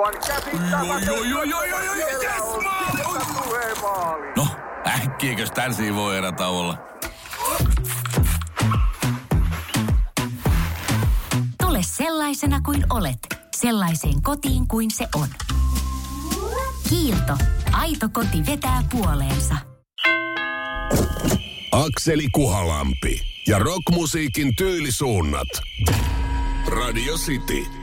Aivan käsittämätöntä. Joo, joo, joo, joo, joo, joo, Siellä yes. No, äkkiäkös tän voi erä olla? Tule sellaisena kuin olet, sellaiseen kotiin kuin se on. Kiilto. Aito koti vetää puoleensa. Akseli Kuhalampi ja rockmusiikin tyylisuunnat. Radio City.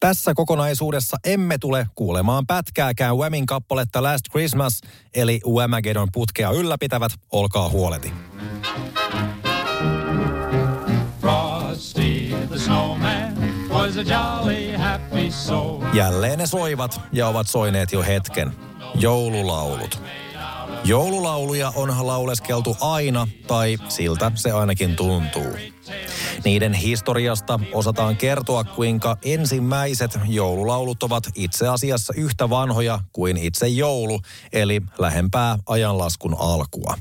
Tässä kokonaisuudessa emme tule kuulemaan pätkääkään Whamin kappaletta Last Christmas, eli Whamageddon putkea ylläpitävät, olkaa huoleti. Frosty the snowman was a jolly happy soul. Jälleen ne soivat ja ovat soineet jo hetken. Joululaulut. Joululauluja on lauleskeltu aina, tai siltä se ainakin tuntuu. Niiden historiasta osataan kertoa, kuinka ensimmäiset joululaulut ovat itse asiassa yhtä vanhoja kuin itse joulu, eli lähempää ajanlaskun alkua.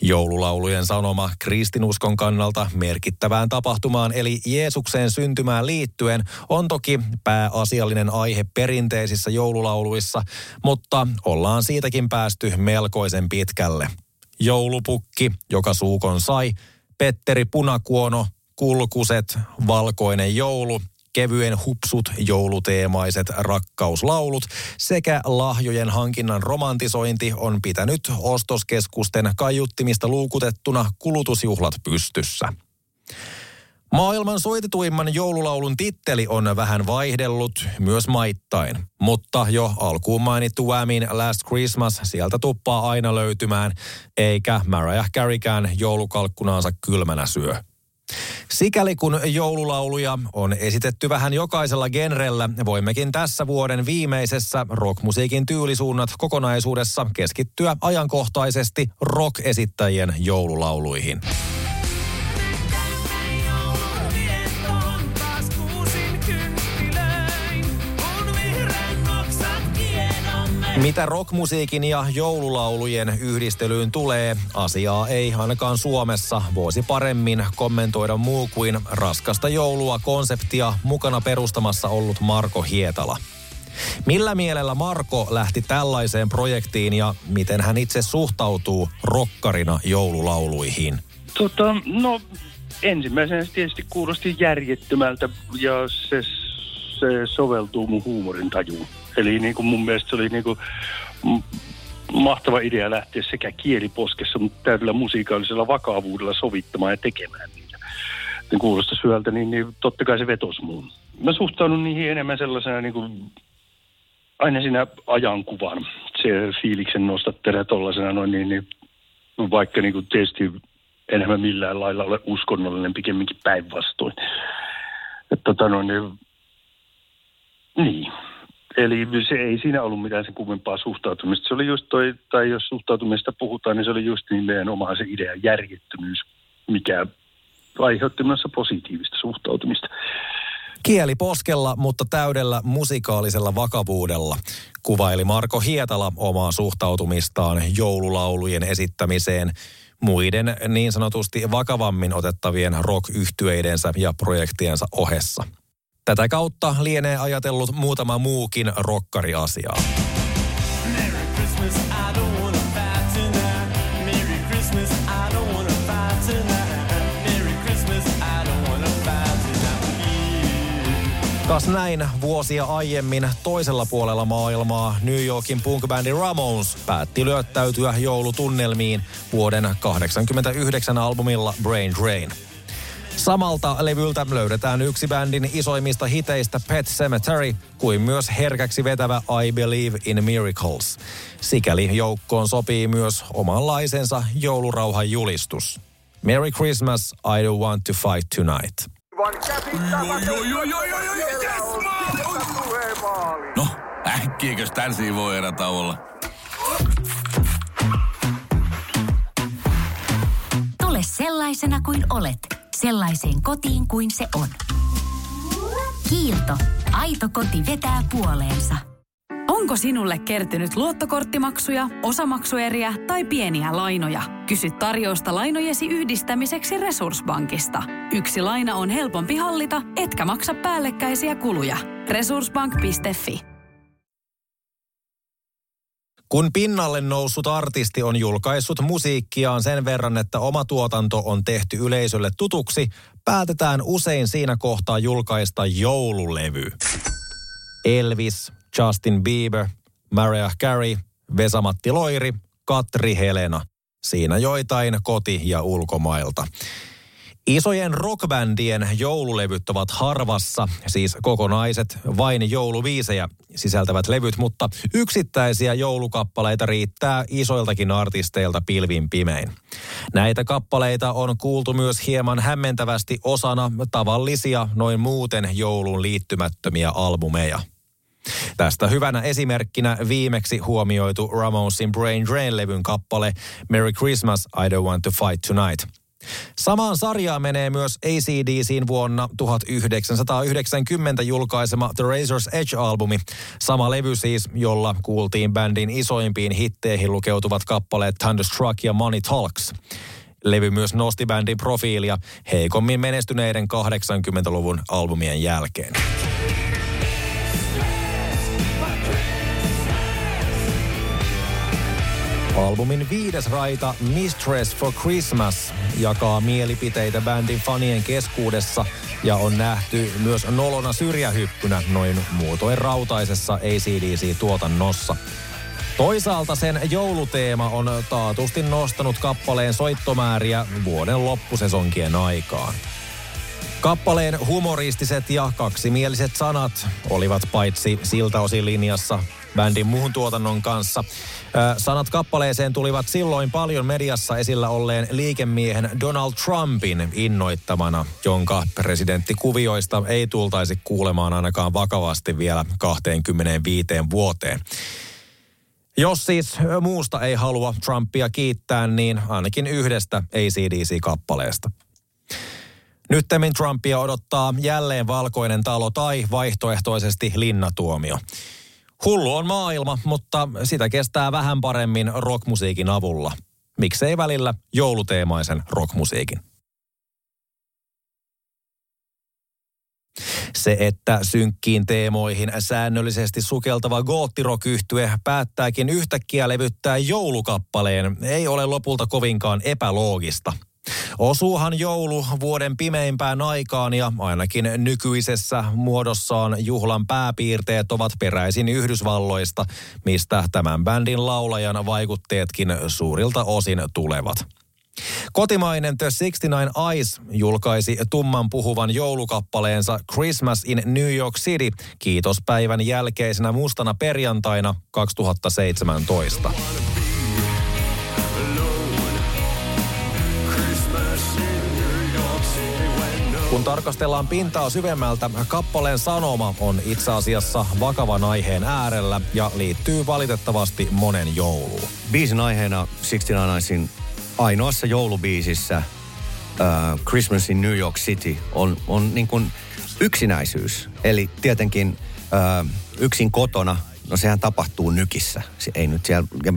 Joululaulujen sanoma kristinuskon kannalta merkittävään tapahtumaan eli Jeesukseen syntymään liittyen on toki pääasiallinen aihe perinteisissä joululauluissa, mutta ollaan siitäkin päästy melkoisen pitkälle. Joulupukki, joka suukon sai, Petteri Punakuono, Kulkuset, Valkoinen joulu, kevyen hupsut jouluteemaiset rakkauslaulut sekä lahjojen hankinnan romantisointi on pitänyt ostoskeskusten kaiuttimista luukutettuna kulutusjuhlat pystyssä. Maailman soitetuimman joululaulun titteli on vähän vaihdellut myös maittain, mutta jo alkuun mainittu Whamin Last Christmas sieltä tuppaa aina löytymään, eikä Mariah Carey'kään joulukalkkunaansa kylmänä syö. Sikäli kun joululauluja on esitetty vähän jokaisella genrellä, voimmekin tässä vuoden viimeisessä rockmusiikin tyylisuunnat kokonaisuudessa keskittyä ajankohtaisesti rock-esittäjien joululauluihin. Mitä rockmusiikin ja joululaulujen yhdistelyyn tulee, asiaa ei ainakaan Suomessa voisi paremmin kommentoida muu kuin raskasta joulua konseptia mukana perustamassa ollut Marko Hietala. Millä mielellä Marko lähti tällaiseen projektiin ja miten hän itse suhtautuu rokkarina joululauluihin? Tota, no ensimmäisenä se tietysti kuulosti järjettömältä ja se, se soveltuu mun huumorin tajuun. Eli niin kuin mun mielestä se oli niin kuin mahtava idea lähteä sekä kieliposkessa, mutta täydellä musiikaalisella vakavuudella sovittamaan ja tekemään niitä. Ne kuulostaisi hyvältä, niin, niin totta kai se vetosi muun. Mä suhtaudun niihin enemmän sellaisena niin kuin aina siinä ajankuvan, se fiiliksen nostattelee tollasena noin niin, niin vaikka niin kuin tietysti enemmän millään lailla ole uskonnollinen, pikemminkin päinvastoin. Että tota noin, niin, niin. Eli se ei siinä ollut mitään sen kummempaa suhtautumista. Se oli just toi, tai jos suhtautumista puhutaan, niin se oli just nimenomaan se idean järjettömyys, mikä aiheutti myös positiivista suhtautumista. Kieli poskella, mutta täydellä musikaalisella vakavuudella kuvaili Marko Hietala omaa suhtautumistaan joululaulujen esittämiseen muiden niin sanotusti vakavammin otettavien rock ja projektiensa ohessa. Tätä kautta lienee ajatellut muutama muukin rokkariasiaa. Kas näin vuosia aiemmin toisella puolella maailmaa New Yorkin punkbändi Ramones päätti lyöttäytyä joulutunnelmiin vuoden 1989 albumilla Brain Drain. Samalta levyltä löydetään yksi bändin isoimmista hiteistä Pet Cemetery, kuin myös herkäksi vetävä I Believe in Miracles. Sikäli joukkoon sopii myös omanlaisensa joulurauhan julistus. Merry Christmas, I don't want to fight tonight. No, äkkiäkös tän voi erä olla? Tule sellaisena kuin olet, sellaiseen kotiin kuin se on. Kiilto. Aito koti vetää puoleensa. Onko sinulle kertynyt luottokorttimaksuja, osamaksueriä tai pieniä lainoja? Kysy tarjousta lainojesi yhdistämiseksi Resurssbankista. Yksi laina on helpompi hallita, etkä maksa päällekkäisiä kuluja. Resurssbank.fi Kun pinnalle noussut artisti on julkaissut musiikkiaan sen verran, että oma tuotanto on tehty yleisölle tutuksi, päätetään usein siinä kohtaa julkaista joululevy. Elvis, Justin Bieber, Mariah Carey, Vesamatti Loiri, Katri Helena. Siinä joitain koti- ja ulkomailta. Isojen rockbändien joululevyt ovat harvassa, siis kokonaiset vain jouluviisejä sisältävät levyt, mutta yksittäisiä joulukappaleita riittää isoiltakin artisteilta pilvin pimein. Näitä kappaleita on kuultu myös hieman hämmentävästi osana tavallisia noin muuten jouluun liittymättömiä albumeja. Tästä hyvänä esimerkkinä viimeksi huomioitu Ramonesin Brain Drain-levyn kappale Merry Christmas, I Don't Want to Fight Tonight. Samaan sarjaan menee myös ACDCin vuonna 1990 julkaisema The Razor's Edge-albumi. Sama levy siis, jolla kuultiin bändin isoimpiin hitteihin lukeutuvat kappaleet Thunderstruck ja Money Talks. Levy myös nosti bändin profiilia heikommin menestyneiden 80-luvun albumien jälkeen. Albumin viides raita Mistress for Christmas jakaa mielipiteitä bändin fanien keskuudessa ja on nähty myös nolona syrjähyppynä noin muutoin rautaisessa ACDC-tuotannossa. Toisaalta sen jouluteema on taatusti nostanut kappaleen soittomääriä vuoden loppusesonkien aikaan. Kappaleen humoristiset ja kaksimieliset sanat olivat paitsi siltä osin linjassa bändin muun tuotannon kanssa. Sanat kappaleeseen tulivat silloin paljon mediassa esillä olleen liikemiehen Donald Trumpin innoittamana, jonka presidenttikuvioista ei tultaisi kuulemaan ainakaan vakavasti vielä 25 vuoteen. Jos siis muusta ei halua Trumpia kiittää, niin ainakin yhdestä ACDC-kappaleesta. Nyttemmin Trumpia odottaa jälleen valkoinen talo tai vaihtoehtoisesti linnatuomio. Hullu on maailma, mutta sitä kestää vähän paremmin rockmusiikin avulla. Miksei välillä jouluteemaisen rockmusiikin. Se, että synkkiin teemoihin säännöllisesti sukeltava goottirokyhtye päättääkin yhtäkkiä levyttää joulukappaleen, ei ole lopulta kovinkaan epäloogista. Osuuhan joulu vuoden pimeimpään aikaan ja ainakin nykyisessä muodossaan juhlan pääpiirteet ovat peräisin Yhdysvalloista, mistä tämän bändin laulajan vaikutteetkin suurilta osin tulevat. Kotimainen The 69 Eyes julkaisi tumman puhuvan joulukappaleensa Christmas in New York City kiitospäivän jälkeisenä mustana perjantaina 2017. Kun tarkastellaan pintaa syvemmältä, kappaleen sanoma on itse asiassa vakavan aiheen äärellä ja liittyy valitettavasti monen jouluun. Biisin aiheena 69 ainoassa joulubiisissä uh, Christmas in New York City on, on niin kuin yksinäisyys. Eli tietenkin uh, yksin kotona, no sehän tapahtuu nykissä. Se ei nyt siellä, ja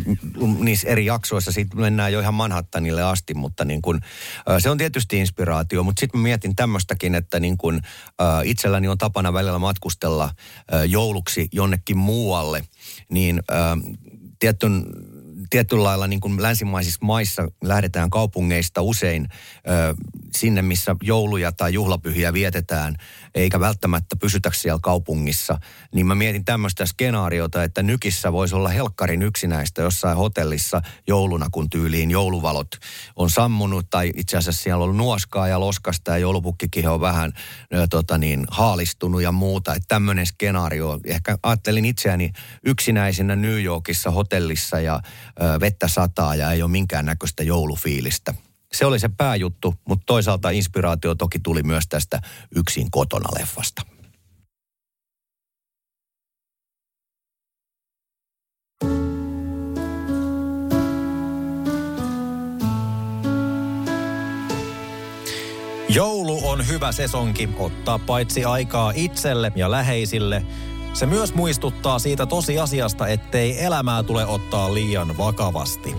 niissä eri jaksoissa siitä mennään jo ihan Manhattanille asti, mutta niin kuin, uh, se on tietysti inspiraatio. Mutta sitten mietin tämmöistäkin, että niin kuin, uh, itselläni on tapana välillä matkustella jouluksi jonnekin muualle, niin tietyn tietyllä lailla niin kuin länsimaisissa maissa lähdetään kaupungeista usein ö, sinne, missä jouluja tai juhlapyhiä vietetään, eikä välttämättä pysytä siellä kaupungissa. Niin mä mietin tämmöistä skenaariota, että nykissä voisi olla helkkarin yksinäistä jossain hotellissa jouluna, kun tyyliin jouluvalot on sammunut, tai itse asiassa siellä on nuoskaa ja loskasta ja joulupukkikin on vähän ö, tota niin, haalistunut ja muuta. Että tämmöinen skenaario. Ehkä ajattelin itseäni yksinäisenä New Yorkissa hotellissa ja vettä sataa ja ei ole minkäännäköistä joulufiilistä. Se oli se pääjuttu, mutta toisaalta inspiraatio toki tuli myös tästä yksin kotona leffasta. Joulu on hyvä sesonki ottaa paitsi aikaa itselle ja läheisille, Se myös muistuttaa siitä tosiasiasta, ettei elämää tule ottaa liian vakavasti.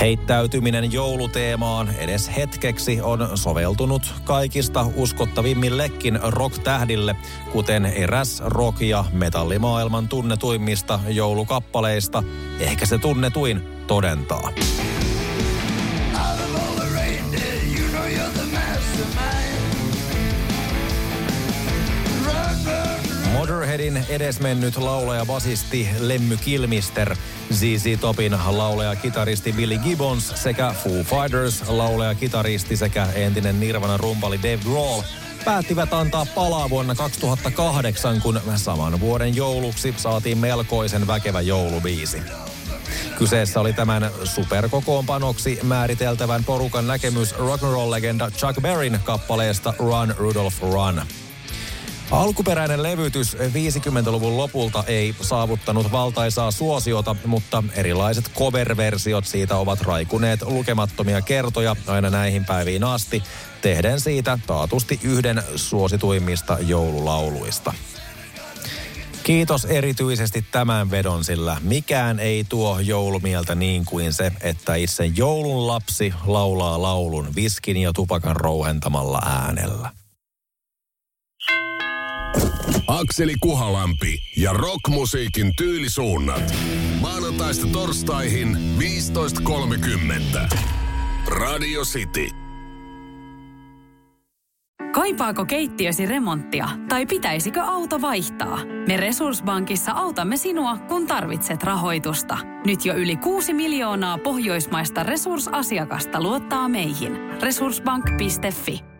Heittäytyminen jouluteemaan edes hetkeksi on soveltunut kaikista uskottavimmillekin rock-tähdille, kuten eräs rock- ja metallimaailman tunnetuimmista joulukappaleista, ehkä se tunnetuin todentaa. Motorheadin edesmennyt laulaja-basisti Lemmy Kilmister, ZZ Topin laulaja-kitaristi Billy Gibbons sekä Foo Fighters laulaja-kitaristi sekä entinen Nirvana rumpali Dave Grohl päättivät antaa palaa vuonna 2008, kun saman vuoden jouluksi saatiin melkoisen väkevä joulubiisi. Kyseessä oli tämän superkokoonpanoksi määriteltävän porukan näkemys rock'n'roll-legenda Chuck Berryn kappaleesta Run Rudolph Run. Alkuperäinen levytys 50-luvun lopulta ei saavuttanut valtaisaa suosiota, mutta erilaiset cover-versiot siitä ovat raikuneet lukemattomia kertoja aina näihin päiviin asti, tehden siitä taatusti yhden suosituimmista joululauluista. Kiitos erityisesti tämän vedon, sillä mikään ei tuo joulumieltä niin kuin se, että itse joulun lapsi laulaa laulun viskin ja tupakan rouhentamalla äänellä. Akseli Kuhalampi ja rockmusiikin tyylisuunnat. Maanantaista torstaihin 15.30. Radio City. Kaipaako keittiösi remonttia tai pitäisikö auto vaihtaa? Me Resurssbankissa autamme sinua, kun tarvitset rahoitusta. Nyt jo yli 6 miljoonaa pohjoismaista resursasiakasta luottaa meihin. Resurssbank.fi